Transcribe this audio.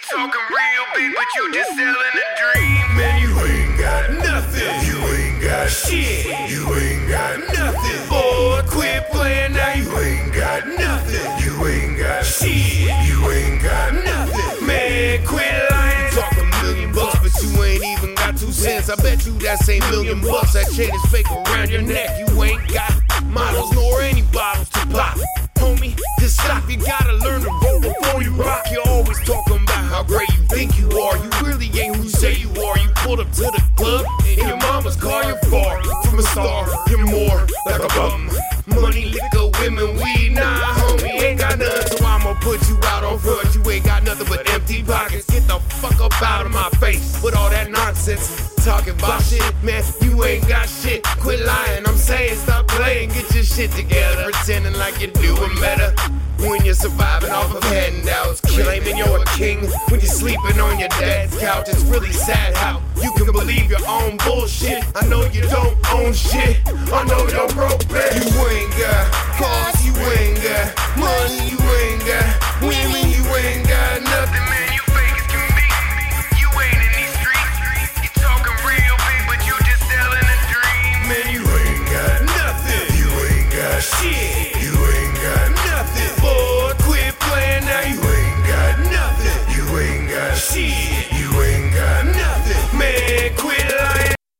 talking real big, but you just selling a dream. Man, you ain't got nothing. You ain't got shit. You ain't got nothing. Boy, quit playing now. You ain't got nothing. You ain't got shit. You ain't got nothing. Man, quit lying. Talk a million bucks, but you ain't even got two cents. I bet you that same million bucks that chain is fake around your neck. You ain't got to the club in your mama's car. You're far from a star. You're more like a bum. Money, liquor, women, weed. Nah, homie, ain't got nothing. So I'ma put you out on front. You ain't got nothing but empty pockets. Get the fuck up out of my face with all that nonsense. Talking about shit, man. You ain't got shit. Quit lying. I'm saying stop playing. Get your shit together. Pretending like you're doing better. When you're surviving off of handouts, claiming you're a king when you're sleeping on your dad's couch. It's really sad how you can believe your own bullshit. I know you don't own shit. I know you're broke, man.